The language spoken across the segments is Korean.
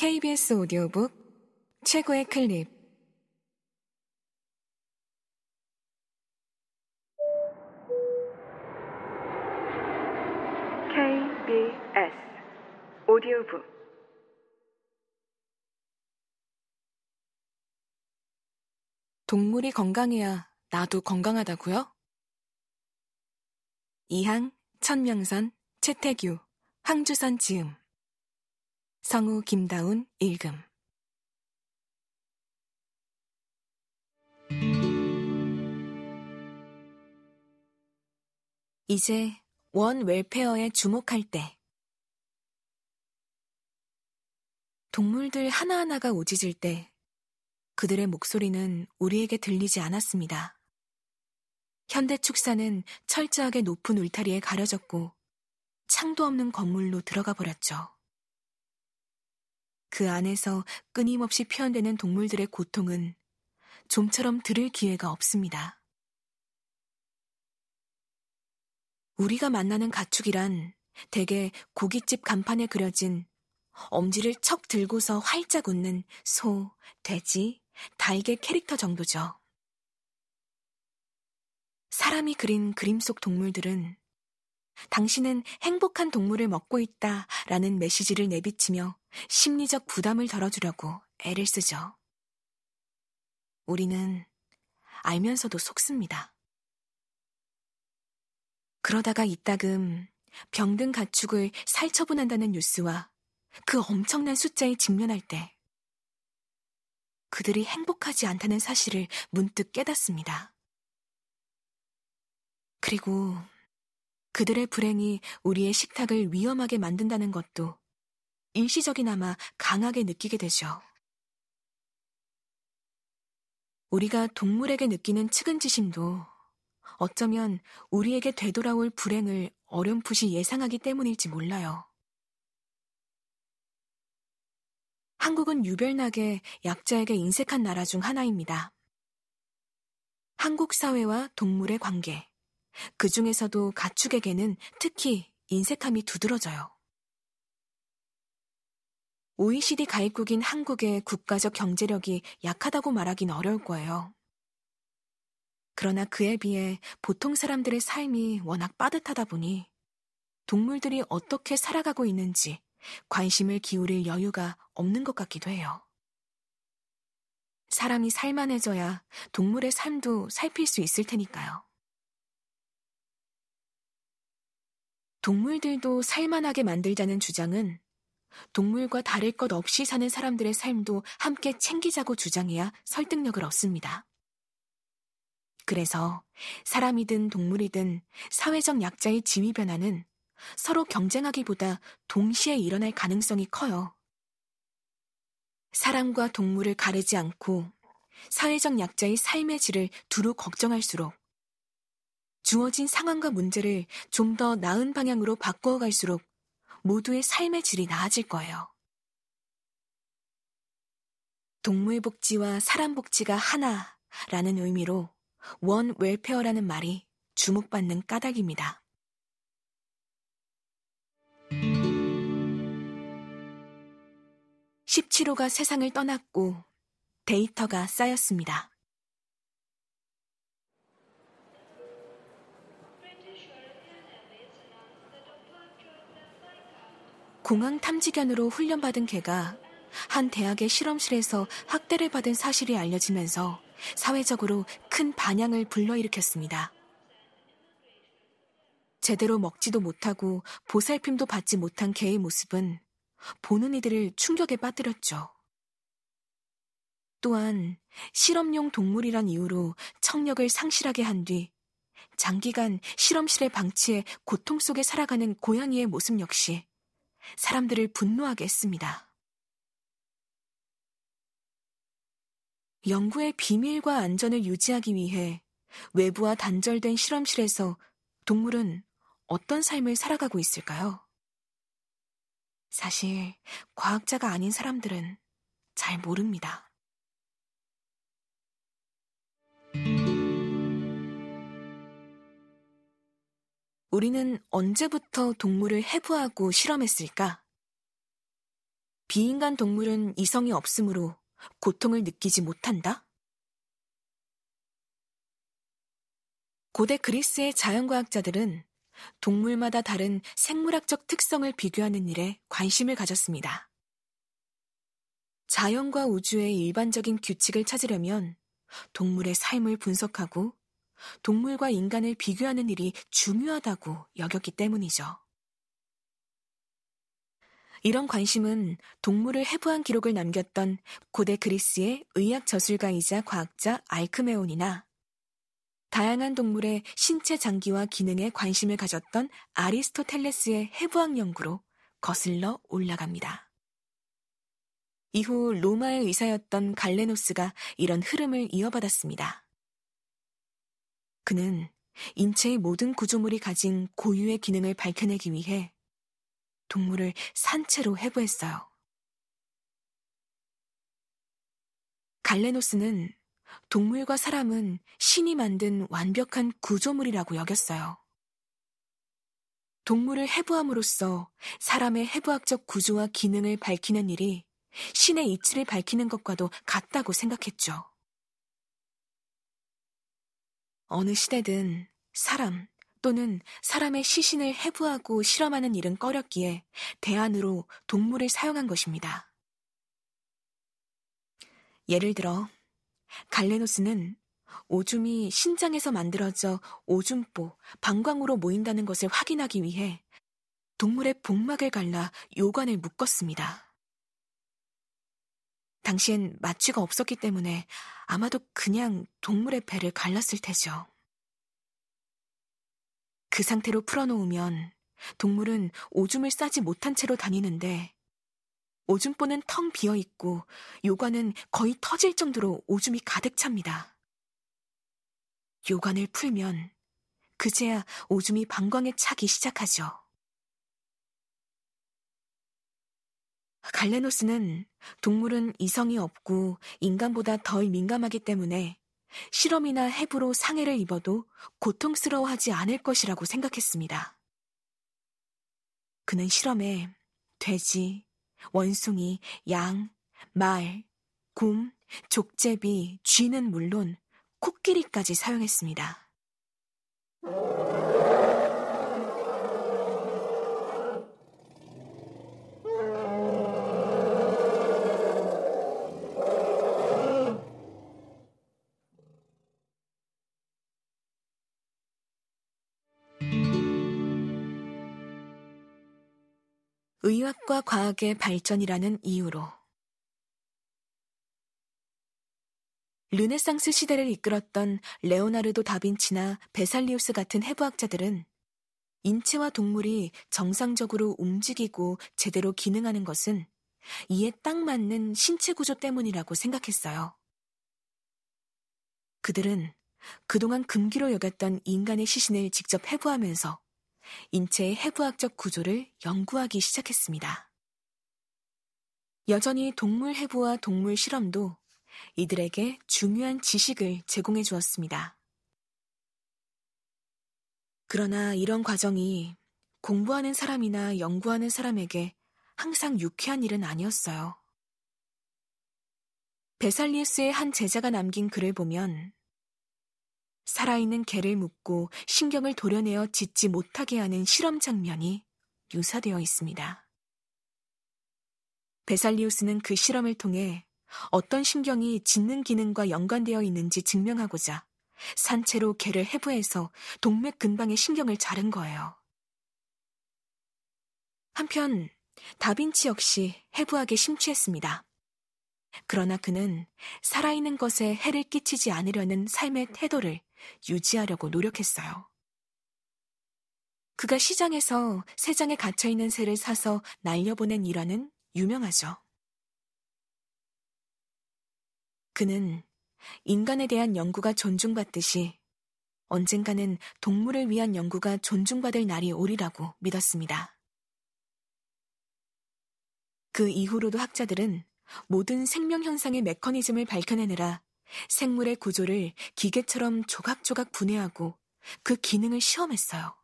KBS 오디오북 최고의 클립. KBS 오디오북. 동물이 건강해야 나도 건강하다고요? 이항, 천명선, 최태규, 황주선 지음 성우 김다운 읽음 이제 원 웰페어에 주목할 때 동물들 하나하나가 우짖을 때 그들의 목소리는 우리에게 들리지 않았습니다. 현대 축사는 철저하게 높은 울타리에 가려졌고 창도 없는 건물로 들어가 버렸죠. 그 안에서 끊임없이 표현되는 동물들의 고통은 좀처럼 들을 기회가 없습니다. 우리가 만나는 가축이란 대개 고깃집 간판에 그려진 엄지를 척 들고서 활짝 웃는 소, 돼지, 달개 캐릭터 정도죠. 사람이 그린 그림 속 동물들은 당신은 행복한 동물을 먹고 있다 라는 메시지를 내비치며 심리적 부담을 덜어주려고 애를 쓰죠. 우리는 알면서도 속습니다. 그러다가 이따금 병든 가축을 살처분한다는 뉴스와 그 엄청난 숫자에 직면할 때 그들이 행복하지 않다는 사실을 문득 깨닫습니다. 그리고 그들의 불행이 우리의 식탁을 위험하게 만든다는 것도 일시적이나마 강하게 느끼게 되죠. 우리가 동물에게 느끼는 측은지심도 어쩌면 우리에게 되돌아올 불행을 어렴풋이 예상하기 때문일지 몰라요. 한국은 유별나게 약자에게 인색한 나라 중 하나입니다. 한국 사회와 동물의 관계, 그 중에서도 가축에게는 특히 인색함이 두드러져요. OECD 가입국인 한국의 국가적 경제력이 약하다고 말하긴 어려울 거예요. 그러나 그에 비해 보통 사람들의 삶이 워낙 빠듯하다 보니 동물들이 어떻게 살아가고 있는지 관심을 기울일 여유가 없는 것 같기도 해요. 사람이 살만해져야 동물의 삶도 살필 수 있을 테니까요. 동물들도 살만하게 만들자는 주장은 동물과 다를 것 없이 사는 사람들의 삶도 함께 챙기자고 주장해야 설득력을 얻습니다. 그래서 사람이든 동물이든 사회적 약자의 지위 변화는 서로 경쟁하기보다 동시에 일어날 가능성이 커요. 사람과 동물을 가르지 않고 사회적 약자의 삶의 질을 두루 걱정할수록 주어진 상황과 문제를 좀 더 나은 방향으로 바꾸어 갈수록 모두의 삶의 질이 나아질 거예요. 동물 복지와 사람 복지가 하나라는 의미로 원 웰페어라는 말이 주목받는 까닭입니다. (17호가) 세상을 떠났고 데이터가 쌓였습니다. 공항 탐지견으로 훈련받은 개가 한 대학의 실험실에서 학대를 받은 사실이 알려지면서 사회적으로 큰 반향을 불러일으켰습니다. 제대로 먹지도 못하고 보살핌도 받지 못한 개의 모습은 보는 이들을 충격에 빠뜨렸죠. 또한 실험용 동물이란 이유로 청력을 상실하게 한 뒤 장기간 실험실의 방치해 고통 속에 살아가는 고양이의 모습 역시 사람들을 분노하게 했습니다. 연구의 비밀과 안전을 유지하기 위해 외부와 단절된 실험실에서 동물은 어떤 삶을 살아가고 있을까요? 사실 과학자가 아닌 사람들은 잘 모릅니다. 우리는 언제부터 동물을 해부하고 실험했을까? 비인간 동물은 이성이 없으므로 고통을 느끼지 못한다? 고대 그리스의 자연과학자들은 동물마다 다른 생물학적 특성을 비교하는 일에 관심을 가졌습니다. 자연과 우주의 일반적인 규칙을 찾으려면 동물의 삶을 분석하고 동물과 인간을 비교하는 일이 중요하다고 여겼기 때문이죠. 이런 관심은 동물을 해부한 기록을 남겼던 고대 그리스의 의학 저술가이자 과학자 알크메온이나 다양한 동물의 신체 장기와 기능에 관심을 가졌던 아리스토텔레스의 해부학 연구로 거슬러 올라갑니다. 이후 로마의 의사였던 갈레노스가 이런 흐름을 이어받았습니다. 그는 인체의 모든 구조물이 가진 고유의 기능을 밝혀내기 위해 동물을 산채로 해부했어요. 갈레노스는 동물과 사람은 신이 만든 완벽한 구조물이라고 여겼어요. 동물을 해부함으로써 사람의 해부학적 구조와 기능을 밝히는 일이 신의 이치를 밝히는 것과도 같다고 생각했죠. 어느 시대든 사람 또는 사람의 시신을 해부하고 실험하는 일은 꺼렸기에 대안으로 동물을 사용한 것입니다. 예를 들어 갈레노스는 오줌이 신장에서 만들어져 오줌보, 방광으로 모인다는 것을 확인하기 위해 동물의 복막을 갈라 요관을 묶었습니다. 당시엔 마취가 없었기 때문에 아마도 그냥 동물의 배를 갈랐을 테죠. 그 상태로 풀어놓으면 동물은 오줌을 싸지 못한 채로 다니는데 오줌보는 텅 비어 있고 요관은 거의 터질 정도로 오줌이 가득 찹니다. 요관을 풀면 그제야 오줌이 방광에 차기 시작하죠. 갈레노스는 동물은 이성이 없고 인간보다 덜 민감하기 때문에 실험이나 해부로 상해를 입어도 고통스러워하지 않을 것이라고 생각했습니다. 그는 실험에 돼지, 원숭이, 양, 말, 곰, 족제비, 쥐는 물론 코끼리까지 사용했습니다. 의학과 과학의 발전이라는 이유로 르네상스 시대를 이끌었던 레오나르도 다빈치나 베살리우스 같은 해부학자들은 인체와 동물이 정상적으로 움직이고 제대로 기능하는 것은 이에 딱 맞는 신체 구조 때문이라고 생각했어요. 그들은 그동안 금기로 여겼던 인간의 시신을 직접 해부하면서 인체의 해부학적 구조를 연구하기 시작했습니다. 여전히 동물 해부와 동물 실험도 이들에게 중요한 지식을 제공해 주었습니다. 그러나 이런 과정이 공부하는 사람이나 연구하는 사람에게 항상 유쾌한 일은 아니었어요. 베살리우스의 한 제자가 남긴 글을 보면 살아있는 개를 묶고 신경을 도려내어 짖지 못하게 하는 실험 장면이 묘사되어 있습니다. 베살리우스는 그 실험을 통해 어떤 신경이 짖는 기능과 연관되어 있는지 증명하고자 산채로 개를 해부해서 동맥 근방의 신경을 자른 거예요. 한편 다빈치 역시 해부학에 심취했습니다. 그러나 그는 살아있는 것에 해를 끼치지 않으려는 삶의 태도를 유지하려고 노력했어요. 그가 시장에서 새 장에 갇혀있는 새를 사서 날려보낸 일화는 유명하죠. 그는 인간에 대한 연구가 존중받듯이 언젠가는 동물을 위한 연구가 존중받을 날이 오리라고 믿었습니다. 그 이후로도 학자들은 모든 생명 현상의 메커니즘을 밝혀내느라 생물의 구조를 기계처럼 조각조각 분해하고 그 기능을 시험했어요.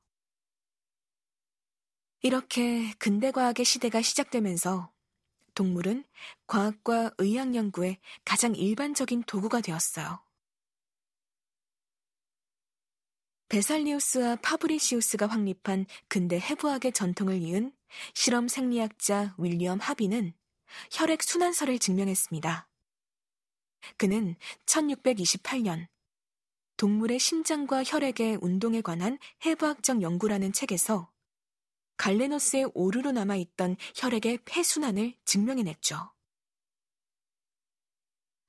이렇게 근대과학의 시대가 시작되면서 동물은 과학과 의학 연구의 가장 일반적인 도구가 되었어요. 베살리우스와 파브리시우스가 확립한 근대 해부학의 전통을 이은 실험 생리학자 윌리엄 하비는 혈액 순환설을 증명했습니다. 그는 1628년 동물의 심장과 혈액의 운동에 관한 해부학적 연구라는 책에서 갈레노스의 오류로 남아있던 혈액의 폐순환을 증명해냈죠.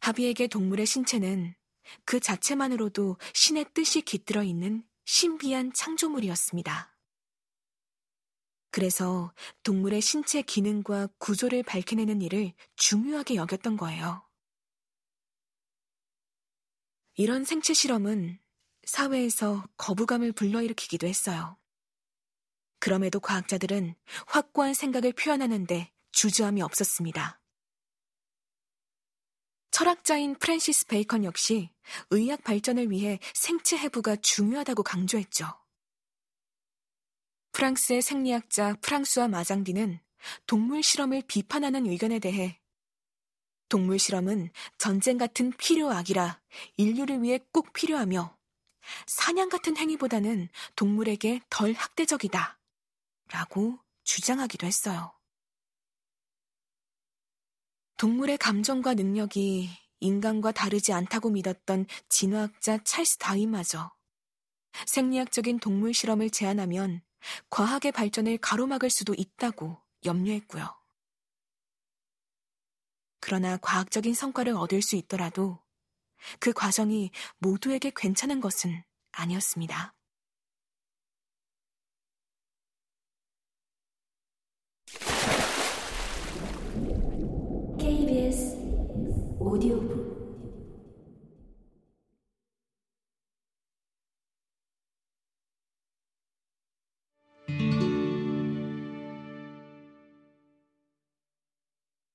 하비에게 동물의 신체는 그 자체만으로도 신의 뜻이 깃들어 있는 신비한 창조물이었습니다. 그래서 동물의 신체 기능과 구조를 밝혀내는 일을 중요하게 여겼던 거예요. 이런 생체 실험은 사회에서 거부감을 불러일으키기도 했어요. 그럼에도 과학자들은 확고한 생각을 표현하는데 주저함이 없었습니다. 철학자인 프랜시스 베이컨 역시 의학 발전을 위해 생체 해부가 중요하다고 강조했죠. 프랑스의 생리학자 프랑스와 마장디는 동물 실험을 비판하는 의견에 대해 동물 실험은 전쟁 같은 필요악이라 인류를 위해 꼭 필요하며 사냥 같은 행위보다는 동물에게 덜 학대적이다. 라고 주장하기도 했어요. 동물의 감정과 능력이 인간과 다르지 않다고 믿었던 진화학자 찰스 다윈마저 생리학적인 동물 실험을 제안하면 과학의 발전을 가로막을 수도 있다고 염려했고요. 그러나 과학적인 성과를 얻을 수 있더라도 그 과정이 모두에게 괜찮은 것은 아니었습니다. 오디오북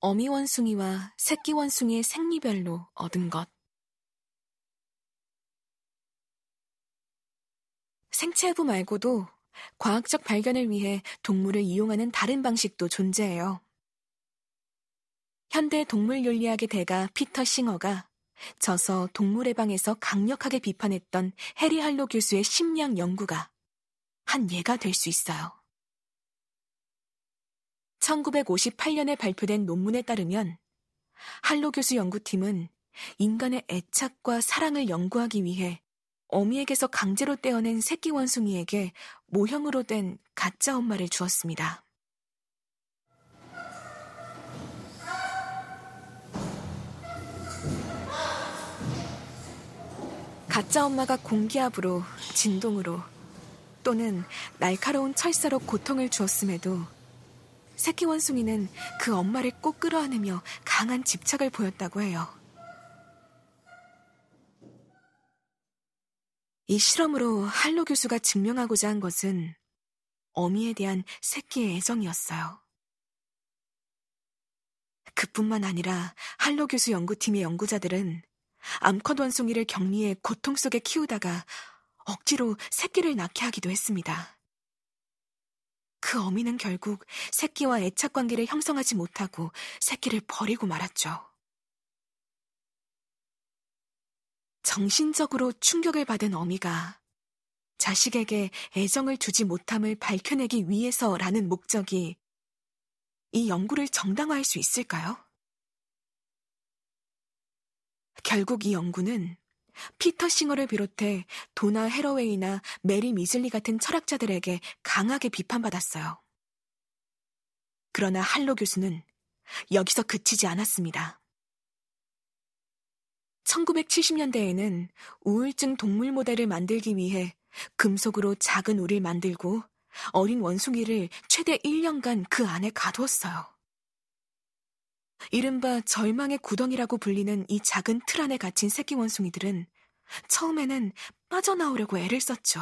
어미 원숭이와 새끼 원숭이의 생리별로 얻은 것. 생체부 말고도 과학적 발견을 위해 동물을 이용하는 다른 방식도 존재해요. 현대 동물 윤리학의 대가 피터 싱어가 저서 동물의 방에서 강력하게 비판했던 해리 할로 교수의 심리학 연구가 한 예가 될 수 있어요. 1958년에 발표된 논문에 따르면 할로 교수 연구팀은 인간의 애착과 사랑을 연구하기 위해 어미에게서 강제로 떼어낸 새끼 원숭이에게 모형으로 된 가짜 엄마를 주었습니다. 가짜 엄마가 공기압으로, 진동으로 또는 날카로운 철사로 고통을 주었음에도 새끼 원숭이는 그 엄마를 꼭 끌어안으며 강한 집착을 보였다고 해요. 이 실험으로 할로 교수가 증명하고자 한 것은 어미에 대한 새끼의 애정이었어요. 그뿐만 아니라 할로 교수 연구팀의 연구자들은 암컷 원숭이를 격리해 고통 속에 키우다가 억지로 새끼를 낳게 하기도 했습니다. 그 어미는 결국 새끼와 애착 관계를 형성하지 못하고 새끼를 버리고 말았죠. 정신적으로 충격을 받은 어미가 자식에게 애정을 주지 못함을 밝혀내기 위해서라는 목적이 이 연구를 정당화할 수 있을까요? 결국 이 연구는 피터 싱어를 비롯해 도나 해러웨이나 메리 미즐리 같은 철학자들에게 강하게 비판받았어요. 그러나 할로 교수는 여기서 그치지 않았습니다. 1970년대에는 우울증 동물 모델을 만들기 위해 금속으로 작은 우리를 만들고 어린 원숭이를 최대 1년간 그 안에 가두었어요. 이른바 절망의 구덩이라고 불리는 이 작은 틀 안에 갇힌 새끼 원숭이들은 처음에는 빠져나오려고 애를 썼죠.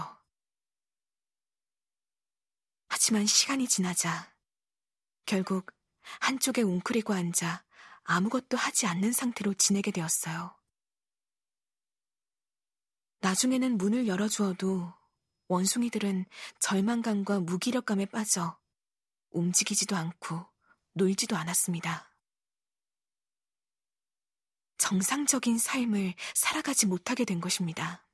하지만 시간이 지나자 결국 한쪽에 웅크리고 앉아 아무것도 하지 않는 상태로 지내게 되었어요. 나중에는 문을 열어주어도 원숭이들은 절망감과 무기력감에 빠져 움직이지도 않고 놀지도 않았습니다. 정상적인 삶을 살아가지 못하게 된 것입니다.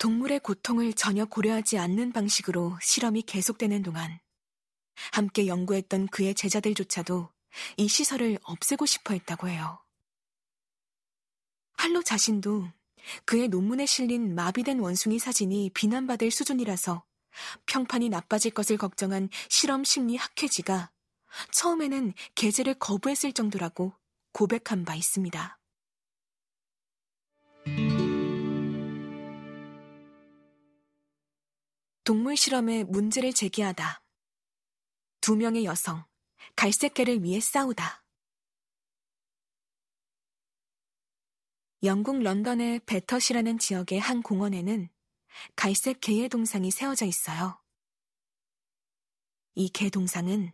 동물의 고통을 전혀 고려하지 않는 방식으로 실험이 계속되는 동안 함께 연구했던 그의 제자들조차도 이 시설을 없애고 싶어 했다고 해요. 할로 자신도 그의 논문에 실린 마비된 원숭이 사진이 비난받을 수준이라서 평판이 나빠질 것을 걱정한 실험 심리 학회지가 처음에는 게재를 거부했을 정도라고 고백한 바 있습니다. 동물 실험에 문제를 제기하다. 두 명의 여성, 갈색개를 위해 싸우다. 영국 런던의 베터시라는 지역의 한 공원에는 갈색 개의 동상이 세워져 있어요. 이 개 동상은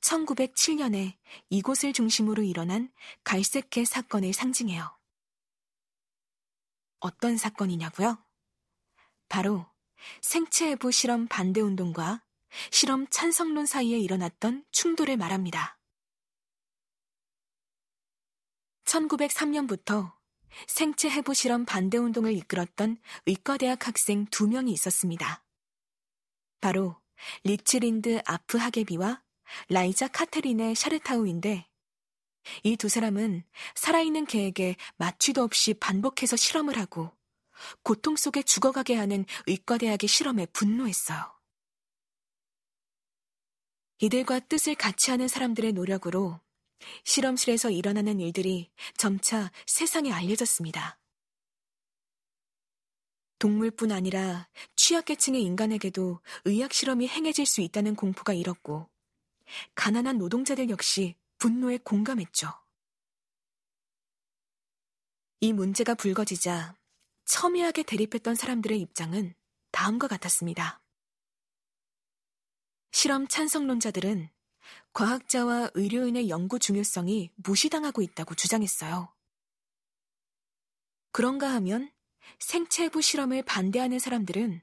1907년에 이곳을 중심으로 일어난 갈색 개 사건을 상징해요. 어떤 사건이냐고요? 바로 생체해부 실험 반대 운동과 실험 찬성론 사이에 일어났던 충돌을 말합니다. 1903년부터 생체 해부 실험 반대 운동을 이끌었던 의과대학 학생 두 명이 있었습니다. 바로 리지 린드 아프 하게비와 라이자 카테리나 샤르타우인데 이 두 사람은 살아있는 개에게 마취도 없이 반복해서 실험을 하고 고통 속에 죽어가게 하는 의과대학의 실험에 분노했어요. 이들과 뜻을 같이 하는 사람들의 노력으로 실험실에서 일어나는 일들이 점차 세상에 알려졌습니다. 동물뿐 아니라 취약계층의 인간에게도 의학 실험이 행해질 수 있다는 공포가 일었고, 가난한 노동자들 역시 분노에 공감했죠. 이 문제가 불거지자 첨예하게 대립했던 사람들의 입장은 다음과 같았습니다. 실험 찬성론자들은 과학자와 의료인의 연구 중요성이 무시당하고 있다고 주장했어요. 그런가 하면 생체부 실험을 반대하는 사람들은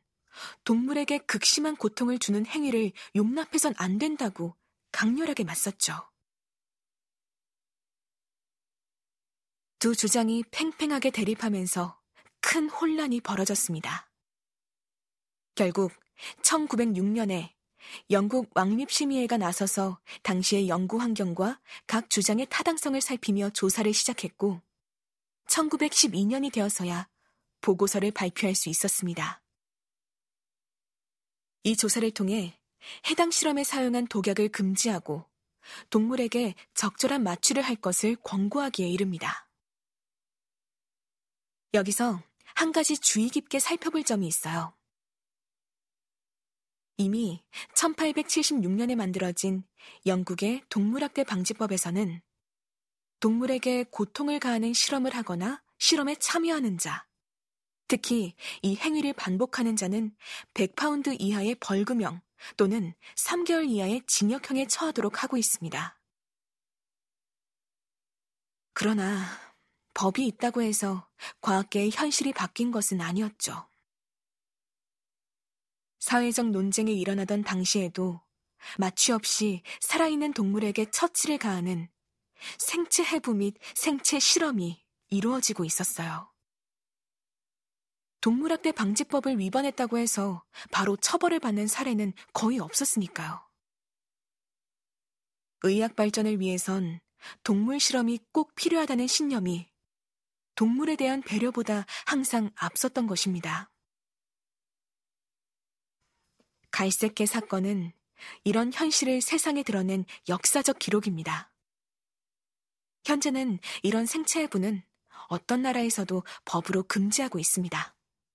동물에게 극심한 고통을 주는 행위를 용납해선 안 된다고 강렬하게 맞섰죠. 두 주장이 팽팽하게 대립하면서 큰 혼란이 벌어졌습니다. 결국 1906년에 영국 왕립심의회가 나서서 당시의 연구 환경과 각 주장의 타당성을 살피며 조사를 시작했고 1912년이 되어서야 보고서를 발표할 수 있었습니다. 이 조사를 통해 해당 실험에 사용한 독약을 금지하고 동물에게 적절한 마취를 할 것을 권고하기에 이릅니다. 여기서 한 가지 주의 깊게 살펴볼 점이 있어요. 이미 1876년에 만들어진 영국의 동물학대 방지법에서는 동물에게 고통을 가하는 실험을 하거나 실험에 참여하는 자, 특히 이 행위를 반복하는 자는 100파운드 이하의 벌금형 또는 3개월 이하의 징역형에 처하도록 하고 있습니다. 그러나 법이 있다고 해서 과학계의 현실이 바뀐 것은 아니었죠. 사회적 논쟁이 일어나던 당시에도 마취 없이 살아있는 동물에게 처치를 가하는 생체 해부 및 생체 실험이 이루어지고 있었어요. 동물학대 방지법을 위반했다고 해서 바로 처벌을 받는 사례는 거의 없었으니까요. 의학 발전을 위해선 동물 실험이 꼭 필요하다는 신념이 동물에 대한 배려보다 항상 앞섰던 것입니다. 갈색개 사건은 이런 현실을 세상에 드러낸 역사적 기록입니다. 현재는 이런 생체 해부는 어떤 나라에서도 법으로 금지하고 있습니다.